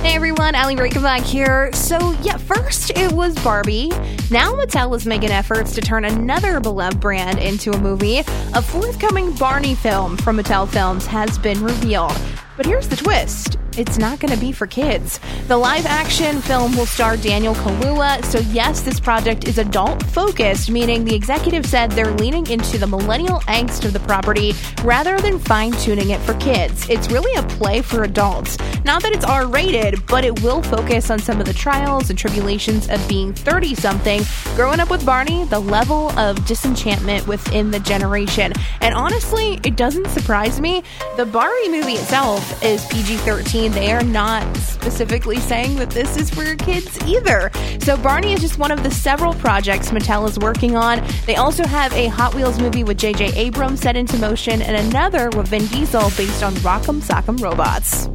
Hey everyone, Aly Reichenbach here. So, yeah, first it was Barbie. Now Mattel is making efforts to turn another beloved brand into a movie. A forthcoming Barney film from Mattel Films has been revealed. But here's the twist it's not going to be for kids. The live action film will star Daniel Kaluuya, so yes, this project is adult focused, meaning the executive said they're leaning into the millennial angst of the property rather than fine tuning it for kids. It's really a play for adults. Not that it's R rated, but it will focus on some of the trials and tribulations of being 30 something, growing up with Barney, the level of disenchantment within the generation. And honestly, it doesn't surprise me. The Barbie movie itself is PG 13 they are not specifically saying that this is for kids either. So Barney is just one of the several projects Mattel is working on. They also have a Hot Wheels movie with J.J. Abrams set into motion and another with Vin Diesel based on Rock'em Sock'em Robots.